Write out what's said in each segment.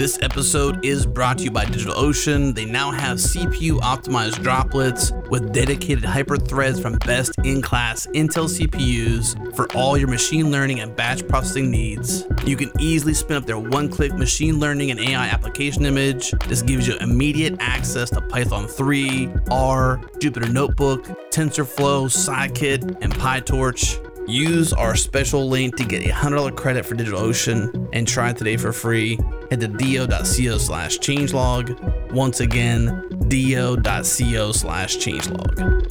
This episode is brought to you by DigitalOcean. They now have CPU optimized droplets with dedicated hyperthreads from best in class Intel CPUs for all your machine learning and batch processing needs. You can easily spin up their one click machine learning and AI application image. This gives you immediate access to Python 3, R, Jupyter Notebook, TensorFlow, Scikit, and PyTorch. Use our special link to get a $100 credit for DigitalOcean and try it today for free. Head to do.co slash changelog. Once again, do.co slash changelog.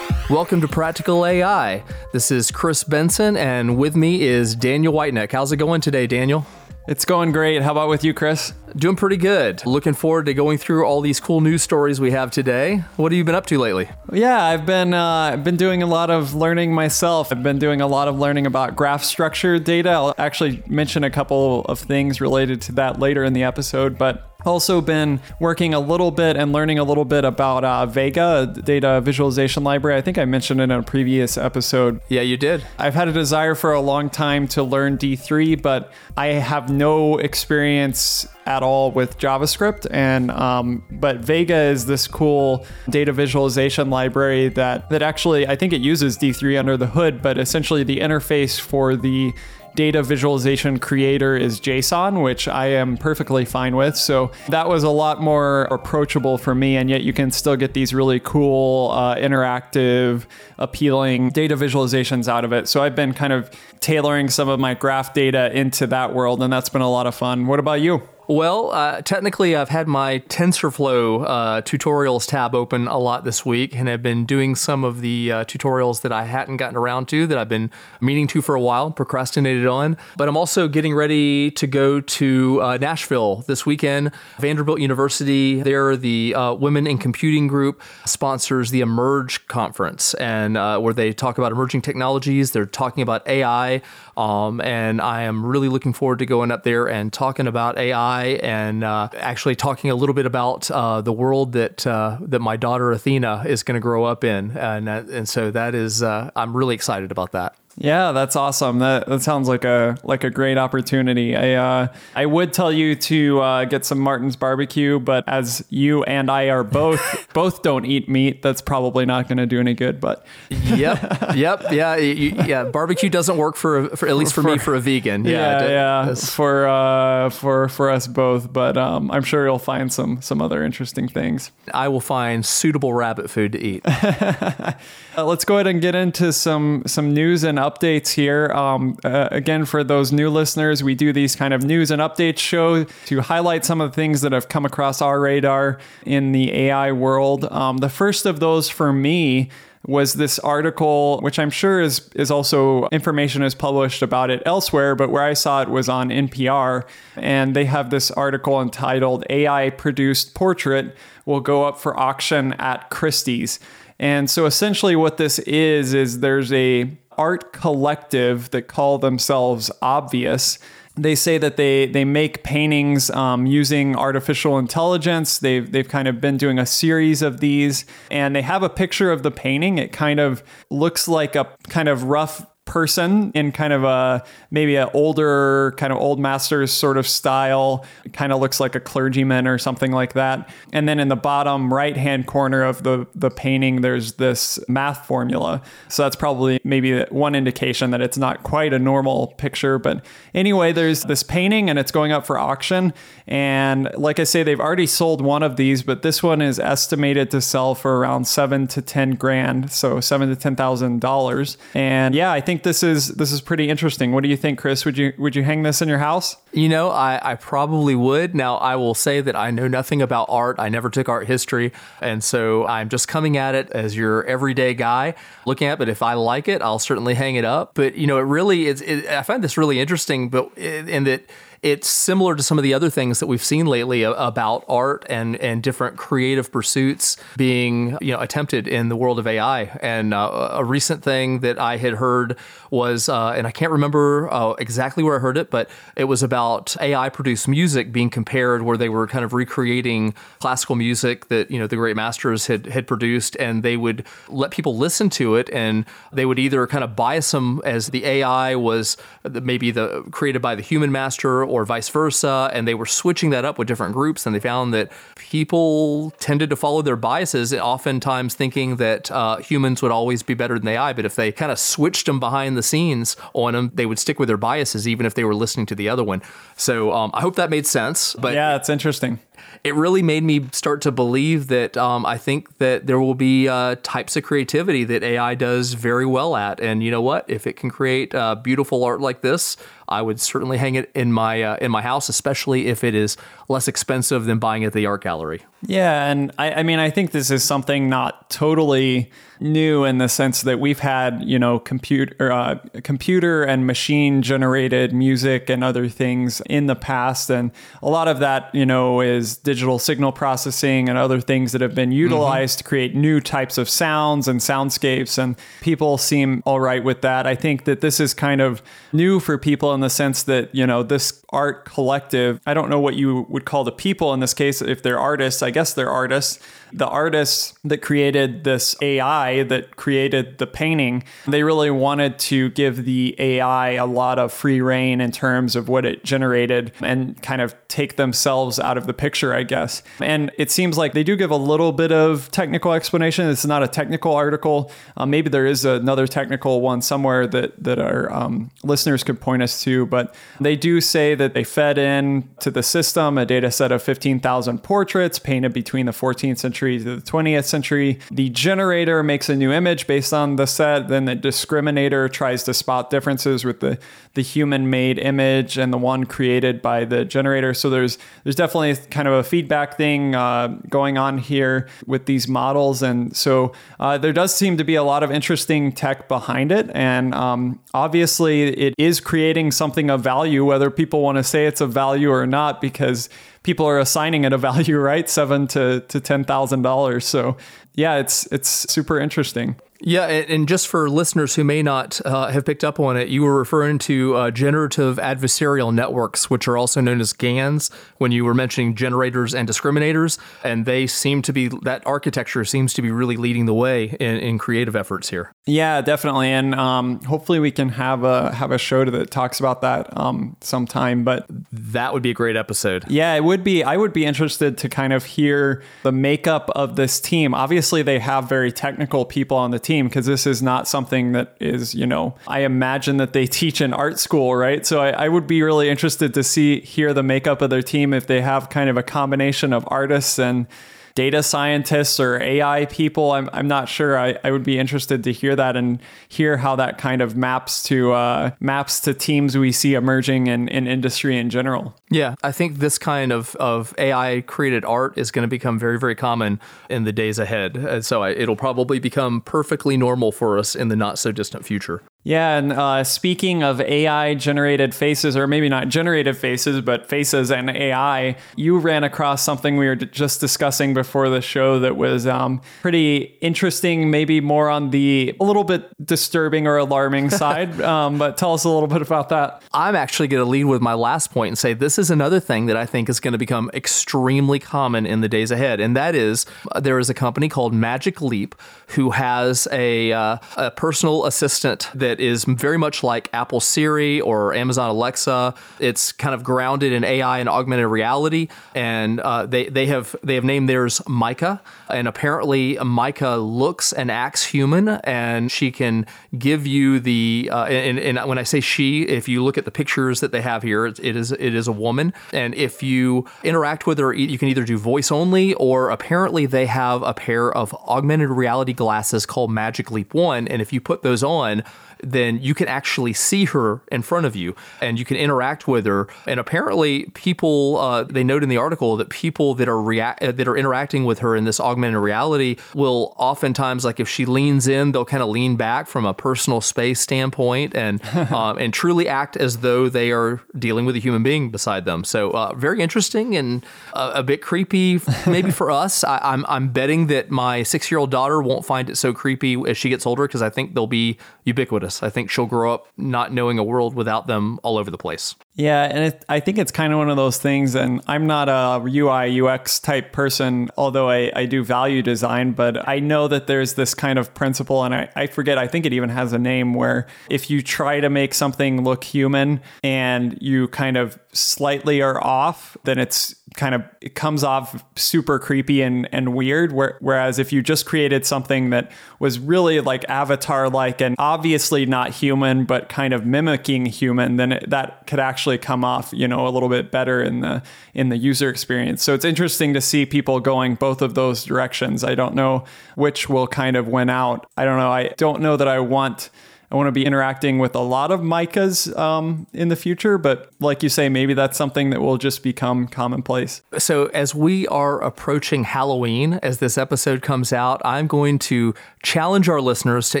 Welcome to Practical AI. This is Chris Benson, and with me is Daniel Whitenack. How's it going today, Daniel? It's going great. How about with you, Chris? Doing pretty good. Looking forward to going through all these cool news stories we have today. What have you been up to lately? Yeah, I've been uh, I've been doing a lot of learning myself. I've been doing a lot of learning about graph structure data. I'll actually mention a couple of things related to that later in the episode, but also been working a little bit and learning a little bit about uh, Vega, data visualization library. I think I mentioned it in a previous episode. Yeah, you did. I've had a desire for a long time to learn D3, but I have no experience at all with JavaScript. And um, but Vega is this cool data visualization library that that actually I think it uses D3 under the hood, but essentially the interface for the data visualization creator is JSON, which I am perfectly fine with. So that was a lot more approachable for me, and yet you can still get these really cool, uh, interactive, appealing data visualizations out of it. So I've been kind of tailoring some of my graph data into that world, and that's been a lot of fun. What about you? Well, uh, technically, I've had my TensorFlow uh, tutorials tab open a lot this week and have been doing some of the uh, tutorials that I hadn't gotten around to that I've been meaning to for a while, procrastinated on. But I'm also getting ready to go to uh, Nashville this weekend. Vanderbilt University, there, the uh, Women in Computing group sponsors the Emerge conference, and uh, where they talk about emerging technologies. They're talking about AI, um, and I am really looking forward to going up there and talking about AI and uh, actually talking a little bit about uh, the world that uh, that my daughter Athena is going to grow up in, and and so that is uh, I'm really excited about that. Yeah, that's awesome. That that sounds like a like a great opportunity. I uh, I would tell you to uh, get some Martin's barbecue, but as you and I are both both don't eat meat, that's probably not going to do any good. But yep, yep, yeah, you, yeah. Barbecue doesn't work for, for at least for, for, me for a vegan. Yeah, yeah, yeah. for uh, for for us both. But um, I'm sure you'll find some some other interesting things. I will find suitable rabbit food to eat. Uh, let's go ahead and get into some some news and updates here. Um, uh, again, for those new listeners, we do these kind of news and updates show to highlight some of the things that have come across our radar in the AI world. Um, the first of those for me was this article, which I'm sure is is also information is published about it elsewhere, but where I saw it was on NPR, and they have this article entitled "AI Produced Portrait Will Go Up for Auction at Christie's." And so essentially what this is is there's a art collective that call themselves Obvious. They say that they they make paintings um, using artificial intelligence. They've they've kind of been doing a series of these, and they have a picture of the painting. It kind of looks like a kind of rough person in kind of a maybe an older kind of old masters sort of style kind of looks like a clergyman or something like that. And then in the bottom right hand corner of the the painting there's this math formula. So that's probably maybe one indication that it's not quite a normal picture. But anyway there's this painting and it's going up for auction. And like i say they've already sold one of these but this one is estimated to sell for around 7 to 10 grand. So 7 to 10 thousand dollars. And yeah i think think this is this is pretty interesting. What do you think, Chris? Would you would you hang this in your house? You know, I, I probably would. Now, I will say that I know nothing about art. I never took art history, and so I'm just coming at it as your everyday guy, looking at. it. But if I like it, I'll certainly hang it up. But you know, it really is. It, I find this really interesting, but in that it's similar to some of the other things that we've seen lately about art and and different creative pursuits being you know attempted in the world of AI. And uh, a recent thing that I had heard was, uh, and I can't remember uh, exactly where I heard it, but it was about AI produced music being compared, where they were kind of recreating classical music that you know the great masters had had produced, and they would let people listen to it, and they would either kind of bias them as the AI was maybe the created by the human master or vice versa. And they were switching that up with different groups. And they found that people tended to follow their biases, oftentimes thinking that uh, humans would always be better than AI. But if they kind of switched them behind the scenes on them, they would stick with their biases, even if they were listening to the other one. So um, I hope that made sense. But yeah, it's interesting it really made me start to believe that um, I think that there will be uh, types of creativity that AI does very well at. And you know what? If it can create uh, beautiful art like this, I would certainly hang it in my uh, in my house, especially if it is less expensive than buying at the art gallery. Yeah, and I, I mean, I think this is something not totally new in the sense that we've had, you know, computer, uh, computer and machine generated music and other things in the past, and a lot of that, you know, is digital signal processing and other things that have been utilized mm-hmm. to create new types of sounds and soundscapes, and people seem all right with that. I think that this is kind of new for people in the sense that, you know, this art collective, I don't know what you would call the people in this case, if they're artists, I guess they're artists the artists that created this AI that created the painting, they really wanted to give the AI a lot of free reign in terms of what it generated and kind of take themselves out of the picture, I guess. And it seems like they do give a little bit of technical explanation. It's not a technical article. Uh, maybe there is another technical one somewhere that that our um, listeners could point us to, but they do say that they fed in to the system a data set of 15,000 portraits painted between the 14th century century to the 20th century. The generator makes a new image based on the set. Then the discriminator tries to spot differences with the, the human made image and the one created by the generator. So there's there's definitely kind of a feedback thing uh, going on here with these models. And so uh, there does seem to be a lot of interesting tech behind it. And um, obviously, it is creating something of value, whether people want to say it's of value or not, because people are assigning it a value, right? Seven to to ten thousand dollars. So yeah, it's it's super interesting. Yeah, and just for listeners who may not uh, have picked up on it, you were referring to uh, generative adversarial networks, which are also known as GANs, when you were mentioning generators and discriminators, and they seem to be that architecture seems to be really leading the way in, in creative efforts here. Yeah, definitely, and um, hopefully we can have a have a show that talks about that um, sometime. But that would be a great episode. Yeah, it would be. I would be interested to kind of hear the makeup of this team. Obviously, they have very technical people on the team team because this is not something that is, you know, I imagine that they teach in art school, right? So I, I would be really interested to see, hear the makeup of their team if they have kind of a combination of artists and data scientists or AI people. I'm, I'm not sure. I, I would be interested to hear that and hear how that kind of maps to uh, maps to teams we see emerging in, in industry in general. Yeah, I think this kind of, of AI created art is going to become very, very common in the days ahead. And so I, it'll probably become perfectly normal for us in the not so distant future. Yeah, and uh, speaking of AI generated faces, or maybe not generated faces, but faces and AI, you ran across something we were just discussing before the show that was um, pretty interesting, maybe more on the a little bit disturbing or alarming side. um, but tell us a little bit about that. I'm actually going to lead with my last point and say this is another thing that I think is going to become extremely common in the days ahead, and that is uh, there is a company called Magic Leap who has a, uh, a personal assistant that that is very much like Apple Siri or Amazon Alexa. It's kind of grounded in AI and augmented reality, and uh, they they have they have named theirs Mica, and apparently Mica looks and acts human, and she can give you the uh, and, and when I say she, if you look at the pictures that they have here, it, it is it is a woman, and if you interact with her, you can either do voice only or apparently they have a pair of augmented reality glasses called Magic Leap One, and if you put those on, then you can actually see her in front of you and you can interact with her. And apparently, people uh, they note in the article that people that are react uh, that are interacting with her in this augmented reality will oftentimes like if she leans in, they'll kind of lean back from a personal space standpoint and um, and truly act as though they are dealing with a human being beside them. So uh, very interesting and uh, a bit creepy, maybe for us. I, I'm I'm betting that my six year old daughter won't find it so creepy as she gets older because I think they'll be ubiquitous. I think she'll grow up not knowing a world without them all over the place. Yeah, and it, I think it's kind of one of those things. And I'm not a UI UX type person, although I, I do value design. But I know that there's this kind of principle, and I, I forget. I think it even has a name where if you try to make something look human and you kind of slightly are off, then it's kind of it comes off super creepy and, and weird. Where, whereas if you just created something that was really like avatar like and obviously not human, but kind of mimicking human, then it, that could actually come off, you know, a little bit better in the in the user experience. So it's interesting to see people going both of those directions. I don't know which will kind of win out. I don't know. I don't know that I want I want to be interacting with a lot of Micas um, in the future, but like you say, maybe that's something that will just become commonplace. So, as we are approaching Halloween, as this episode comes out, I'm going to challenge our listeners to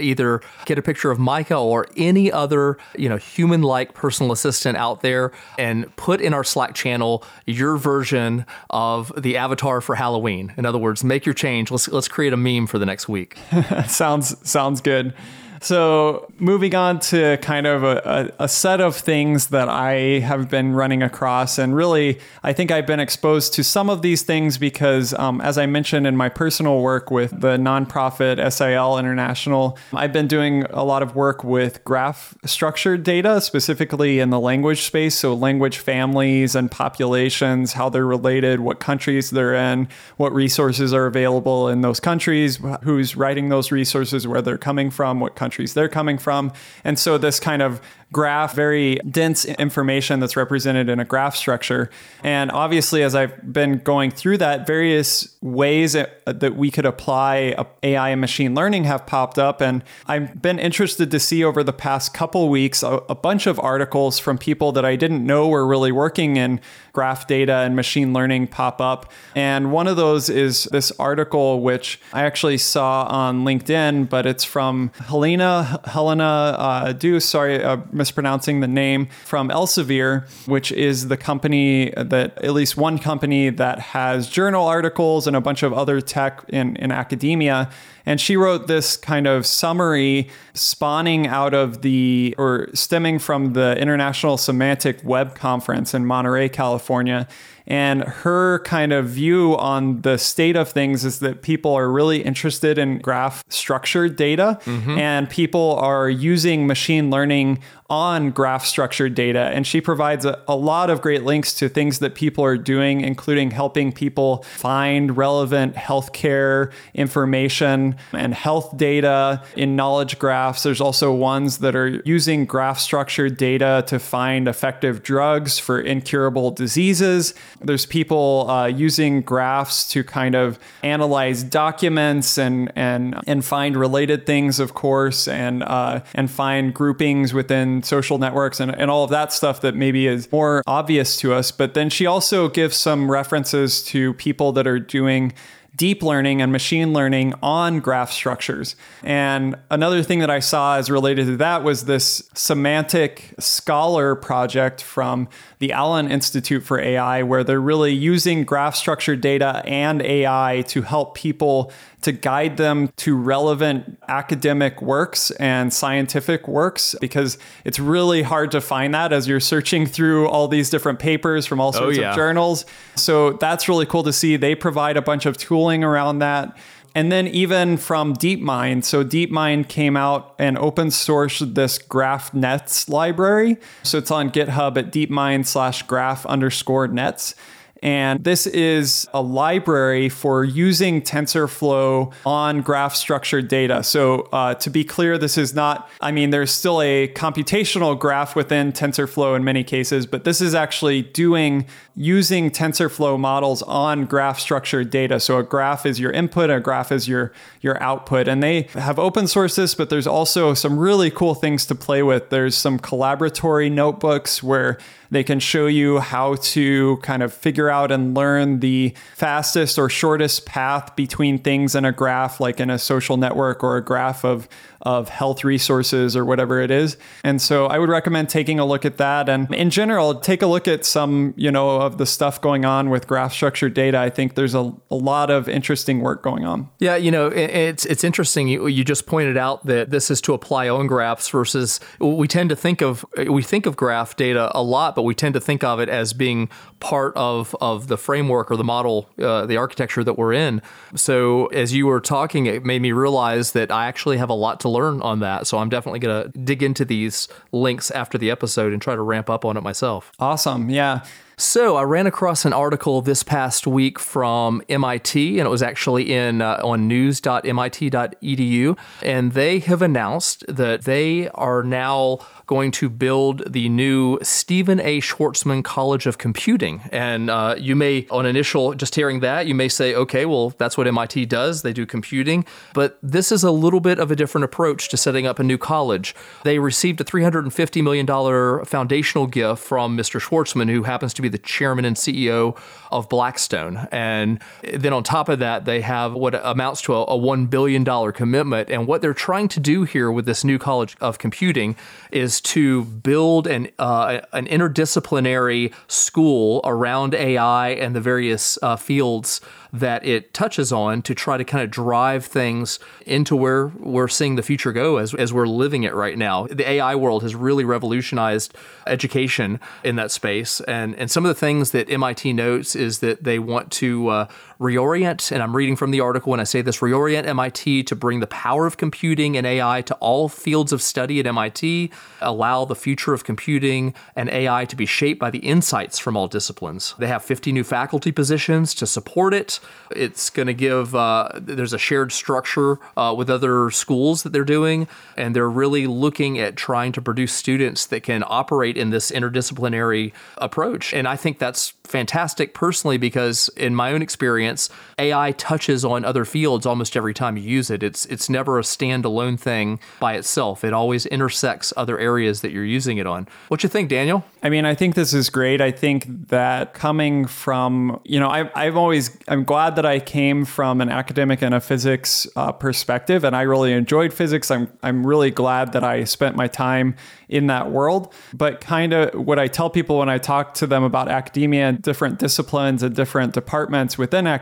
either get a picture of Mica or any other, you know, human-like personal assistant out there and put in our Slack channel your version of the avatar for Halloween. In other words, make your change. Let's let's create a meme for the next week. sounds sounds good. So, moving on to kind of a, a, a, set of things that I have been running across, and really, I think I've been exposed to some of these things because, um, as I mentioned in my personal work with the nonprofit SIL International, I've been doing a lot of work with graph structured data, specifically in the language space. So, language families and populations, how they're related, what countries they're in, what resources are available in those countries, who's writing those resources, where they're coming from, what countries countries they're coming from. And so this kind of graph, very dense information that's represented in a graph structure. And obviously, as I've been going through that, various ways that we could apply AI and machine learning have popped up. And I've been interested to see over the past couple weeks a, a bunch of articles from people that I didn't know were really working in graph data and machine learning pop up. And one of those is this article, which I actually saw on LinkedIn, but it's from Helena, Helena uh, Deuce, sorry, uh, mispronouncing the name, from Elsevier, which is the company that, at least one company that has journal articles and a bunch of other tech in, in academia. And she wrote this kind of summary spawning out of the, or stemming from the International Semantic Web Conference in Monterey, California. And her kind of view on the state of things is that people are really interested in graph structured data mm-hmm. and people are using machine learning on graph structured data. And she provides a, a, lot of great links to things that people are doing, including helping people find relevant healthcare information and health data in knowledge graphs. There's also ones that are using graph structured data to find effective drugs for incurable diseases. There's people uh, using graphs to kind of analyze documents and and and find related things, of course, and uh, and find groupings within social networks and, and all of that stuff that maybe is more obvious to us. But then she also gives some references to people that are doing deep learning and machine learning on graph structures. And another thing that I saw as related to that was this semantic scholar project from the Allen Institute for AI, where they're really using graph structured data and AI to help people to guide them to relevant academic works and scientific works because it's really hard to find that as you're searching through all these different papers from all oh, sorts oh, yeah. of journals. So that's really cool to see. They provide a bunch of tools around that. and then even from DeepMind. So DeepMind came out and open sourced this graph nets library. So it's on GitHub at deepmind slash graph underscore nets. And this is a library for using TensorFlow on graph structured data. So, uh, to be clear, this is not, I mean, there's still a computational graph within TensorFlow in many cases, but this is actually doing using TensorFlow models on graph structured data. So, a graph is your input, a graph is your, your output. And they have open source this, but there's also some really cool things to play with. There's some Colaboratory notebooks where they can show you how to kind of figure out and learn the fastest or shortest path between things in a graph, like in a social network or a graph of of health resources or whatever it is. And so I would recommend taking a look at that. And in general, take a look at some, you know, of the stuff going on with graph structured data. I think there's a, a lot of interesting work going on. Yeah, you know, it's it's interesting. You, you just pointed out that this is to apply on graphs versus we tend to think of we think of graph data a lot, but we tend to think of it as being part of of the framework or the model, uh, the architecture that we're in. So as you were talking, it made me realize that I actually have a lot to learn on that. So I'm definitely going to dig into these links after the episode and try to ramp up on it myself. Awesome. Yeah. So I ran across an article this past week from MIT, and it was actually in uh, on news.mit.edu, and they have announced that they are now going to build the new Stephen A. Schwarzman College of Computing. And uh, you may, on initial, just hearing that, you may say, okay, well, that's what MIT does. They do computing. But this is a little bit of a different approach to setting up a new college. They received a $350 million foundational gift from Mr. Schwarzman, who happens to be the chairman and CEO of Blackstone. And then on top of that, they have what amounts to a, a $1 billion commitment. And what they're trying to do here with this new College of Computing is to build an uh, an interdisciplinary school around AI and the various uh, fields that it touches on to try to kind of drive things into where we're seeing the future go as, as we're living it right now. The AI world has really revolutionized education in that space. And, and some of the things that MIT notes is that they want to uh, reorient, and I'm reading from the article when I say this reorient MIT to bring the power of computing and AI to all fields of study at MIT, allow the future of computing and AI to be shaped by the insights from all disciplines. They have 50 new faculty positions to support it. It's going to give, uh, there's a shared structure uh, with other schools that they're doing, and they're really looking at trying to produce students that can operate in this interdisciplinary approach. And I think that's fantastic personally because, in my own experience, AI touches on other fields almost every time you use it. It's, it's never a standalone thing by itself, it always intersects other areas that you're using it on. What you think, Daniel? I mean, I think this is great. I think that coming from, you know, I, I've always, I'm glad that I came from an academic and a physics uh, perspective, and I really enjoyed physics. I'm, I'm really glad that I spent my time in that world. But kind of what I tell people when I talk to them about academia and different disciplines and different departments within academia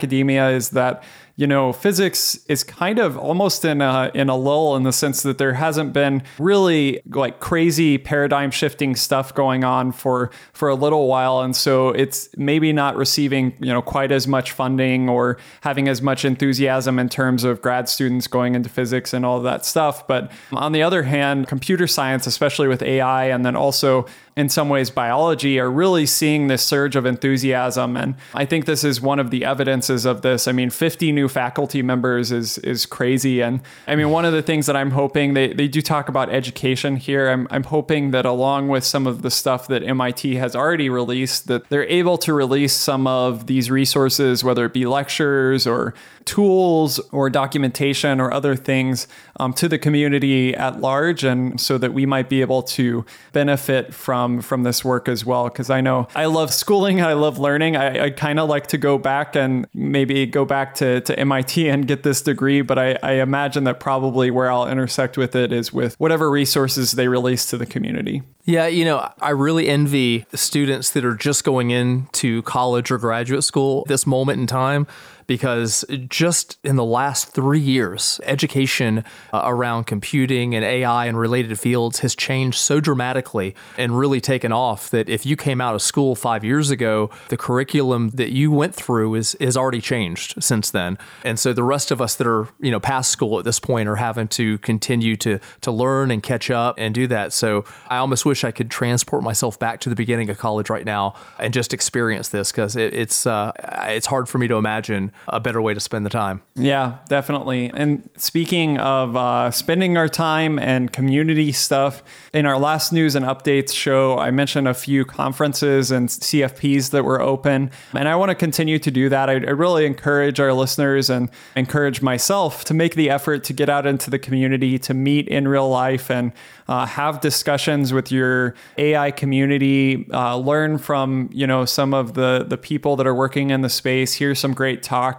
is that you know, physics is kind of almost in a in a lull in the sense that there hasn't been really like crazy paradigm shifting stuff going on for for a little while, and so it's maybe not receiving you know quite as much funding or having as much enthusiasm in terms of grad students going into physics and all that stuff. But on the other hand, computer science, especially with AI, and then also in some ways biology are really seeing this surge of enthusiasm and I think this is one of the evidences of this. I mean 50 new faculty members is is crazy. And I mean one of the things that I'm hoping they, they do talk about education here. I'm I'm hoping that along with some of the stuff that MIT has already released that they're able to release some of these resources whether it be lectures or tools or documentation or other things um, to the community at large. And so that we might be able to benefit from from this work as well. Because I know I love schooling. I love learning. I, I kind of like to go back and maybe go back to, to MIT and get this degree but I, I imagine that probably where I'll intersect with it is with whatever resources they release to the community. Yeah, you know, I really envy students that are just going into college or graduate school this moment in time because just in the last three years, education uh, around computing and AI and related fields has changed so dramatically and really taken off that if you came out of school five years ago, the curriculum that you went through is is already changed since then. And so the rest of us that are you know past school at this point are having to continue to to learn and catch up and do that. So I almost wish I could transport myself back to the beginning of college right now and just experience this because it, it's uh, it's hard for me to imagine a better way to spend the time. Yeah, definitely. And speaking of uh, spending our time and community stuff, in our last news and updates show, I mentioned a few conferences and CFPs that were open, and I want to continue to do that. I, I really encourage our listeners and encourage myself to make the effort to get out into the community, to meet in real life, and uh, have discussions with your AI community. Uh, learn from you know some of the the people that are working in the space. Hear some great talks.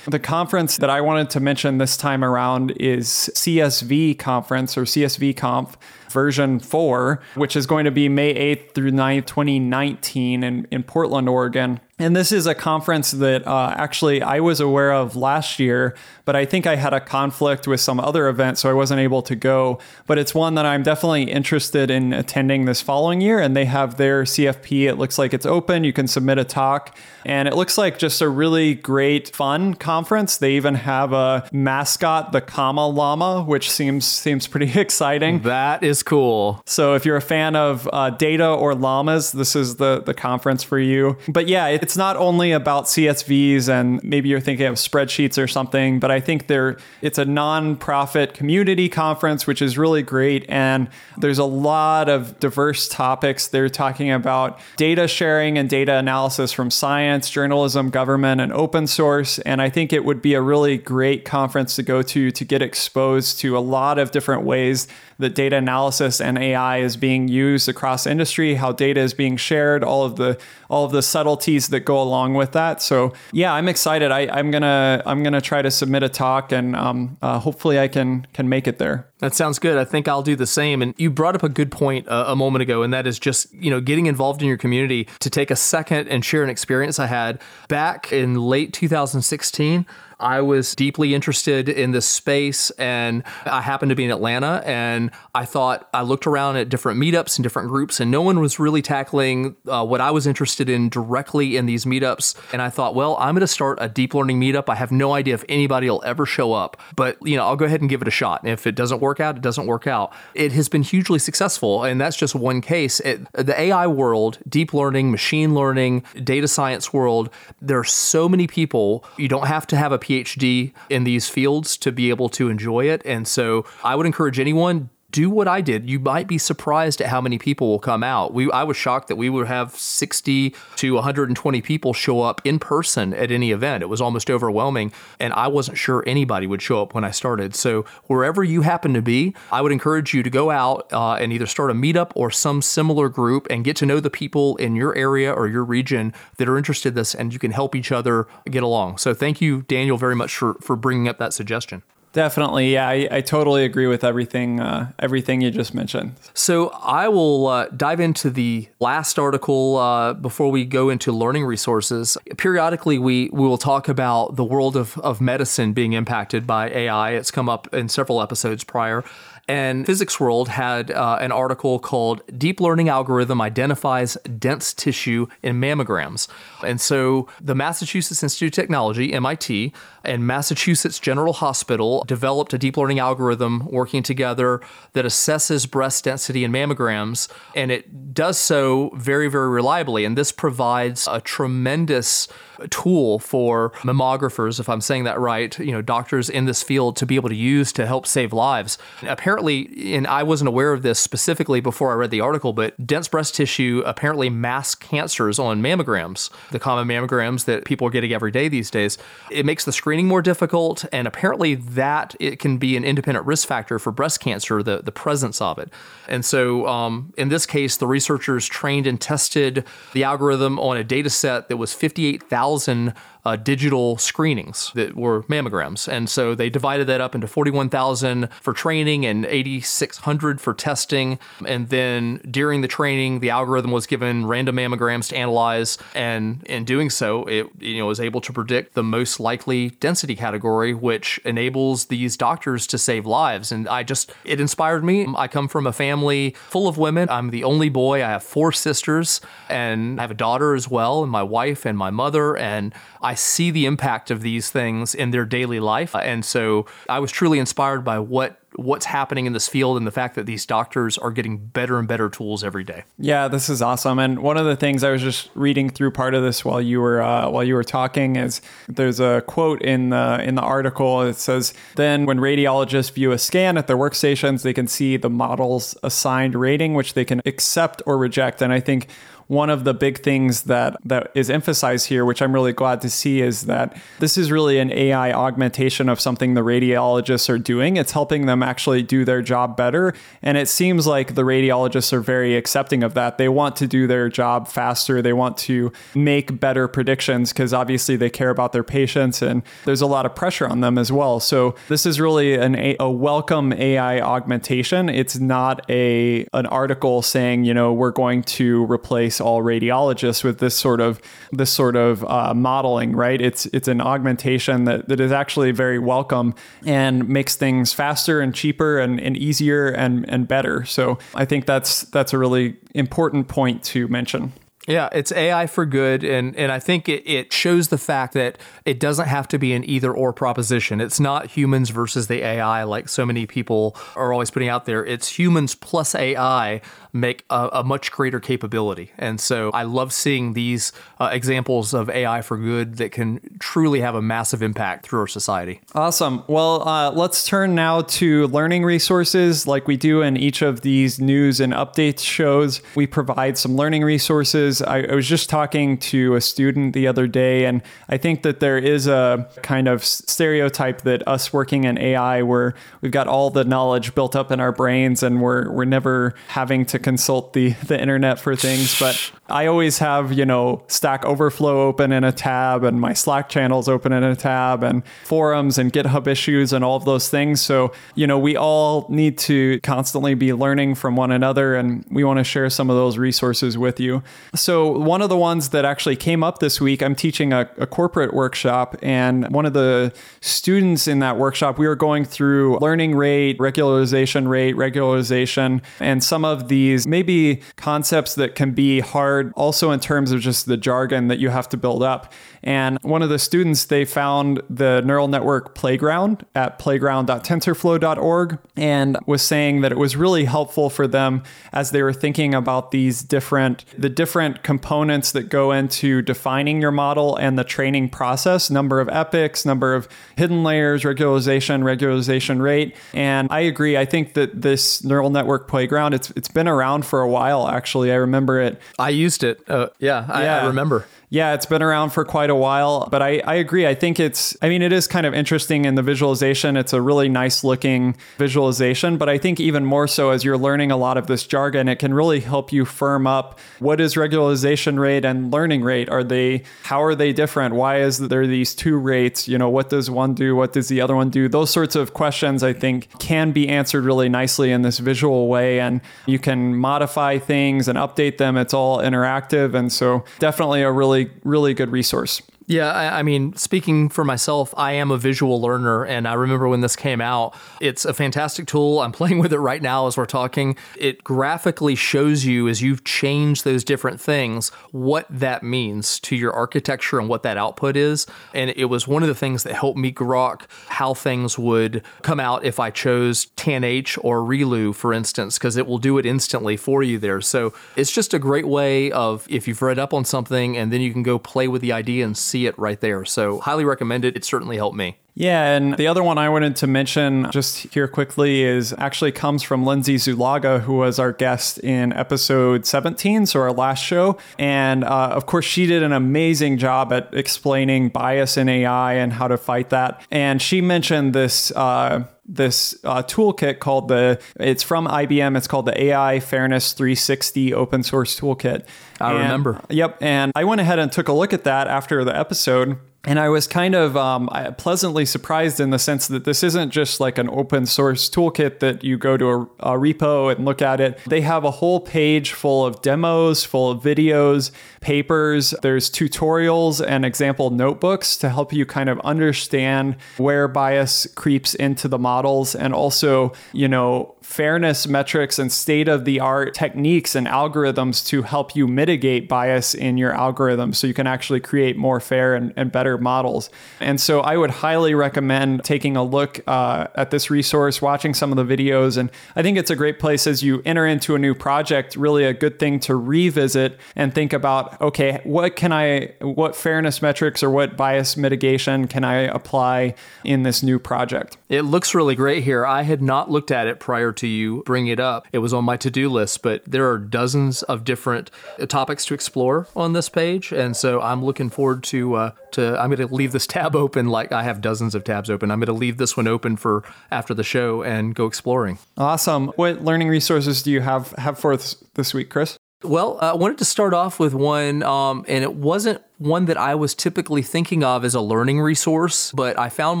And the conference that I wanted to mention this time around is CSV conference or CSV Conf version 4, which is going to be May 8th through 9th, 2019 in, in Portland, Oregon. And this is a conference that uh, actually I was aware of last year, but I think I had a conflict with some other event, so I wasn't able to go. But it's one that I'm definitely interested in attending this following year. And they have their CFP. It looks like it's open. You can submit a talk. And it looks like just a really great, fun conference. They even have a mascot, the Comma Llama, which seems seems pretty exciting. That is cool. So if you're a fan of uh, data or llamas, this is the the conference for you. But yeah, it's not only about CSVs and maybe you're thinking of spreadsheets or something, but I think there it's a non-profit community conference, which is really great. And there's a lot of diverse topics. They're talking about data sharing and data analysis from science, journalism, government, and open source. And I think it would be a really great conference to go to to get exposed to a lot of different ways that data analysis and AI is being used across industry, how data is being shared, all of the all of the subtleties that go along with that. So yeah, I'm excited. I, am gonna I'm gonna try to submit a talk, and um, uh, hopefully I can can make it there. That sounds good. I think I'll do the same. And you brought up a good point uh, a moment ago, and that is just you know getting involved in your community to take a second and share an experience I had back in late 2016. I was deeply interested in this space and I happened to be in Atlanta and I thought I looked around at different meetups and different groups and no one was really tackling uh, what I was interested in directly in these meetups. And I thought, well, I'm going to start a deep learning meetup. I have no idea if anybody will ever show up, but you know, I'll go ahead and give it a shot. And if it doesn't work out, it doesn't work out. It has been hugely successful. And that's just one case. It, the AI world, deep learning, machine learning, data science world, there are so many people. You don't have to have a PhD in these fields to be able to enjoy it. And so I would encourage anyone do what I did. You might be surprised at how many people will come out. We I was shocked that we would have 60 to 120 people show up in person at any event. It was almost overwhelming and I wasn't sure anybody would show up when I started. So wherever you happen to be, I would encourage you to go out uh, and either start a meetup or some similar group and get to know the people in your area or your region that are interested in this and you can help each other get along. So thank you Daniel very much for for bringing up that suggestion. Definitely, yeah, I, I, totally agree with everything uh, everything you just mentioned. So I will uh, dive into the last article uh, before we go into learning resources. Periodically, we we will talk about the world of of medicine being impacted by AI. It's come up in several episodes prior. And Physics World had uh, an article called Deep Learning Algorithm Identifies Dense Tissue in Mammograms. And so the Massachusetts Institute of Technology, MIT, and Massachusetts General Hospital developed a deep learning algorithm working together that assesses breast density in mammograms. And it does so very, very reliably. And this provides a tremendous tool for mammographers, if I'm saying that right, you know, doctors in this field to be able to use to help save lives. Apparently, and I wasn't aware of this specifically before I read the article, but dense breast tissue apparently masks cancers on mammograms, the common mammograms that people are getting every day these days. It makes the screening more difficult, and apparently that it can be an independent risk factor for breast cancer, the, the presence of it. And so um, in this case, the researchers trained and tested the algorithm on a data set that was 58,000 and uh, digital screenings that were mammograms. And so they divided that up into 41,000 for training and 8,600 for testing. And then during the training, the algorithm was given random mammograms to analyze. And in doing so, it you know was able to predict the most likely density category, which enables these doctors to save lives. And I just, it inspired me. I come from a family full of women. I'm the only boy. I have four sisters and I have a daughter as well, and my wife and my mother. And I see the impact of these things in their daily life. And so I was truly inspired by what what's happening in this field and the fact that these doctors are getting better and better tools every day. Yeah, this is awesome. And one of the things I was just reading through part of this while you were uh, while you were talking is there's a quote in the in the article. It says, "Then when radiologists view a scan at their workstations, they can see the model's assigned rating, which they can accept or reject." And I think one of the big things that that is emphasized here, which I'm really glad to see, is that this is really an AI augmentation of something the radiologists are doing. It's helping them actually do their job better, and it seems like the radiologists are very accepting of that. They want to do their job faster. They want to make better predictions because obviously they care about their patients, and there's a lot of pressure on them as well. So this is really an a welcome AI augmentation. It's not a an article saying you know we're going to replace all radiologists with this sort of this sort of uh, modeling, right? It's it's an augmentation that, that is actually very welcome and makes things faster and cheaper and, and easier and, and better. So I think that's that's a really important point to mention. Yeah, it's AI for good. And, and I think it, it shows the fact that it doesn't have to be an either or proposition. It's not humans versus the AI like so many people are always putting out there. It's humans plus AI make a, a much greater capability. And so I love seeing these uh, examples of AI for good that can truly have a massive impact through our society. Awesome. Well, uh, let's turn now to learning resources like we do in each of these news and updates shows. We provide some learning resources. I, I was just talking to a student the other day, and I think that there is a kind of stereotype that us working in AI, where we've got all the knowledge built up in our brains and we're, we're never having to consult the the internet for things, but I always have, you know, Stack Overflow open in a tab and my Slack channels open in a tab and forums and GitHub issues and all of those things. So, you know, we all need to constantly be learning from one another and we want to share some of those resources with you. So, one of the ones that actually came up this week, I'm teaching a, a corporate workshop and one of the students in that workshop, we were going through learning rate, regularization rate, regularization, and some of these maybe concepts that can be hard also in terms of just the jargon that you have to build up. And one of the students, they found the neural network playground at playground.tensorflow.org and was saying that it was really helpful for them as they were thinking about these different, the different components that go into defining your model and the training process, number of epochs, number of hidden layers, regularization, regularization rate. And I agree. I think that this neural network playground, it's, it's been around for a while, actually. I remember it. I used it. Uh, yeah, I, yeah, I remember. Yeah, it's been around for quite a while, but I, I agree. I think it's, I mean, it is kind of interesting in the visualization. It's a really nice looking visualization, but I think even more so as you're learning a lot of this jargon, it can really help you firm up what is regularization rate and learning rate? Are they, how are they different? Why is there these two rates? You know, what does one do? What does the other one do? Those sorts of questions I think can be answered really nicely in this visual way. And you can modify things and update them. It's all interactive. And so definitely a really really, good resource. Yeah, I, I, mean, speaking for myself, I am a visual learner, and I remember when this came out. It's a fantastic tool. I'm playing with it right now as we're talking. It graphically shows you as you've changed those different things what that means to your architecture and what that output is. And it was one of the things that helped me grok how things would come out if I chose TANH or ReLU, for instance, because it will do it instantly for you there. So it's just a great way of if you've read up on something and then you can go play with the idea and see it right there. So, highly recommend it. It certainly helped me. Yeah, and the other one I wanted to mention just here quickly is actually comes from Lindsay Zuloaga, who was our guest in episode 17, so our last show. And uh, of course, she did an amazing job at explaining bias in AI and how to fight that. And she mentioned this. Uh, this uh, toolkit called the it's from IBM it's called the AI Fairness 360 open source toolkit. I and, remember. Yep, and I went ahead and took a look at that after the episode And I was kind of um, pleasantly surprised in the sense that this isn't just like an open source toolkit that you go to a, a, repo and look at it. They have a whole page full of demos, full of videos, papers. There's tutorials and example notebooks to help you kind of understand where bias creeps into the models and also, you know, fairness metrics and state of the art techniques and algorithms to help you mitigate bias in your algorithm so you can actually create more fair and, and better models. And so I would highly recommend taking a look uh, at this resource, watching some of the videos. And I think it's a great place as you enter into a new project, really a good thing to revisit and think about okay, what can I, what fairness metrics or what bias mitigation can I apply in this new project? It looks really great here. I had not looked at it prior to you bring it up. It was on my to do list, but there are dozens of different topics to explore on this page. And so I'm looking forward to, uh, to I'm going to leave this tab open like I have dozens of tabs open. I'm going to leave this one open for after the show and go exploring. Awesome. What learning resources do you have, have for us this week, Chris? Well, I wanted to start off with one, um, and it wasn't one that I was typically thinking of as a learning resource, but I found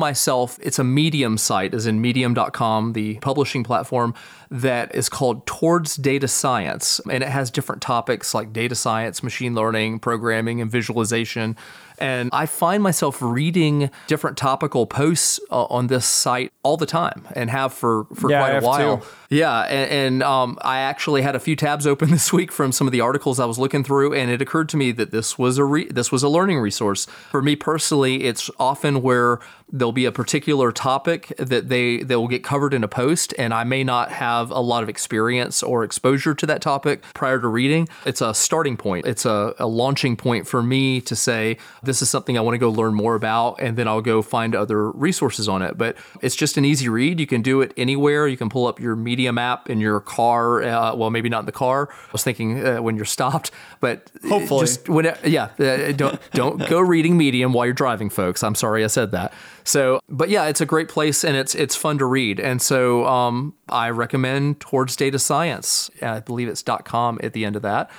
myself, it's a Medium site, as in medium.com, the publishing platform that is called Towards Data Science. And it has different topics like data science, machine learning, programming, and visualization. And I find myself reading different topical posts uh, on this site all the time and have for, for yeah, quite a while. Too. Yeah. And, and um, I actually had a few tabs open this week from some of the articles I was looking through. And it occurred to me that this was a, re- this was a learning resource. For me personally, it's often where there'll be a particular topic that they they will get covered in a post and I may not have a lot of experience or exposure to that topic prior to reading. It's a starting point. It's a, a launching point for me to say this is something I want to go learn more about and then I'll go find other resources on it. But it's just an easy read. You can do it anywhere. You can pull up your Medium app in your car. Uh, well, maybe not in the car. I was thinking uh, when you're stopped, but hopefully, just when yeah, uh, don't don't go reading Medium while you're driving, folks. I'm sorry I said that. So, but yeah, it's a great place and it's it's fun to read. And so um, I recommend Towards Data Science. I believe it's .com at the end of that.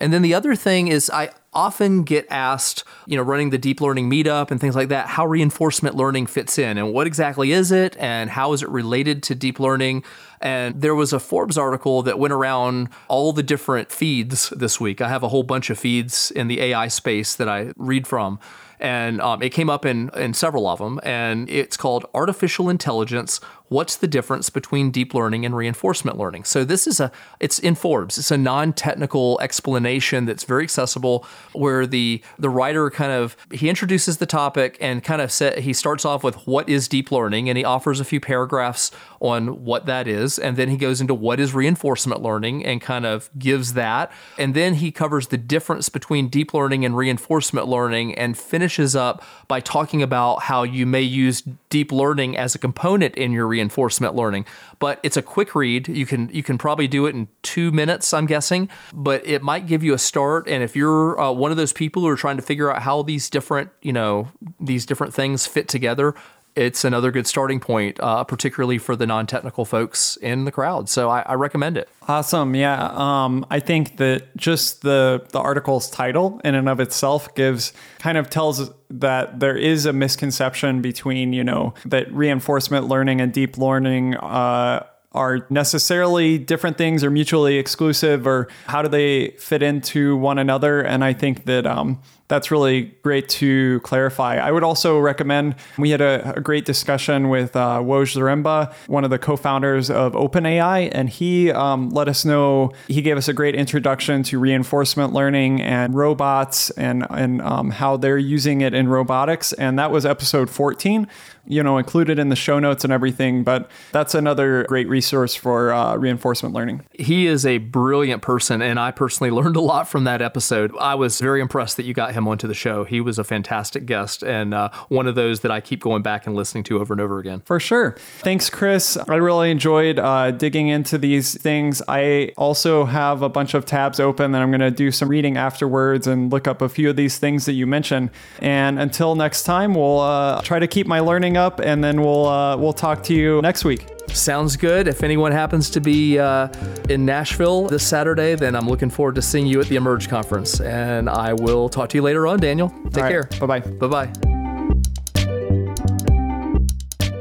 And then the other thing is I often get asked, you know, running the deep learning meetup and things like that, how reinforcement learning fits in and what exactly is it and how is it related to deep learning? And there was a Forbes article that went around all the different feeds this week. I have a whole bunch of feeds in the AI space that I read from and um, it came up in in several of them, and it's called artificial intelligence what's the difference between deep learning and reinforcement learning. So this is a it's in Forbes. It's a non-technical explanation that's very accessible where the the writer kind of he introduces the topic and kind of set he starts off with what is deep learning and he offers a few paragraphs on what that is and then he goes into what is reinforcement learning and kind of gives that and then he covers the difference between deep learning and reinforcement learning and finishes up by talking about how you may use deep learning as a component in your reinforcement learning. But it's a quick read. You can you can probably do it in two minutes, I'm guessing. But it might give you a start. And if you're uh, one of those people who are trying to figure out how these different you know these different things fit together, it's another good starting point, uh, particularly for the non-technical folks in the crowd. So I, I recommend it. Awesome. Yeah. Um, I think that just the the article's title in and of itself gives kind of tells that there is a misconception between you know that reinforcement learning and deep learning. Uh, are necessarily different things or mutually exclusive or how do they fit into one another and i think that um, that's really great to clarify. I would also recommend we had a, a great discussion with uh, Woj Zaremba, one of the co-founders of OpenAI, and he um, let us know he gave us a great introduction to reinforcement learning and robots and and um, how they're using it in robotics, and that was episode 14 you know, included in the show notes and everything. But that's another great resource for uh, reinforcement learning. He is a brilliant person, and I personally learned a lot from that episode. I was very impressed that you got him onto the show. He was a fantastic guest and uh, one of those that I keep going back and listening to over and over again. For sure. Thanks, Chris. I really enjoyed uh, digging into these things. I also have a bunch of tabs open that I'm going to do some reading afterwards and look up a few of these things that you mentioned. And until next time, we'll uh, try to keep my learning up, and then we'll uh, we'll talk to you next week. Sounds good. If anyone happens to be uh, in Nashville this Saturday, then I'm looking forward to seeing you at the Emerge conference. And I will talk to you later on, Daniel. Take care. Bye bye. Bye bye.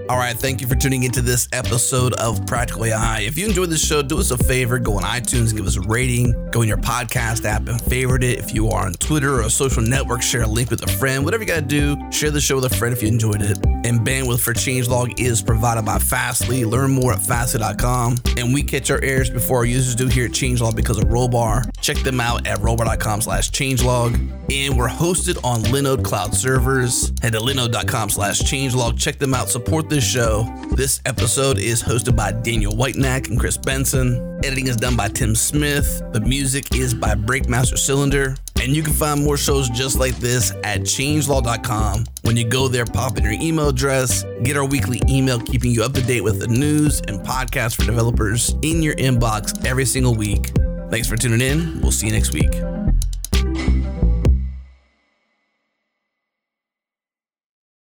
All right, thank you for tuning into this episode of Practical AI. If you enjoyed this show, do us a favor, go on iTunes, give us a rating, go in your podcast app and favorite it. If you are on Twitter or a social network, share a link with a friend. Whatever you got to do, share the show with a friend if you enjoyed it. And bandwidth for Changelog is provided by Fastly. Learn more at fastly.com. And we catch our errors before our users do here at Changelog because of Rollbar. Check them out at rollbar.com slash changelog. And we're hosted on Linode Cloud servers. Head to linode.com slash changelog. Check them out. Support this show. This episode is hosted by Daniel Whitenack and Chris Benson. Editing is done by Tim Smith. The music is by Breakmaster Cylinder. And you can find more shows just like this at changelog.com. When you go there, pop in your email address, get our weekly email keeping you up to date with the news and podcasts for developers in your inbox every single week. Thanks for tuning in. We'll see you next week.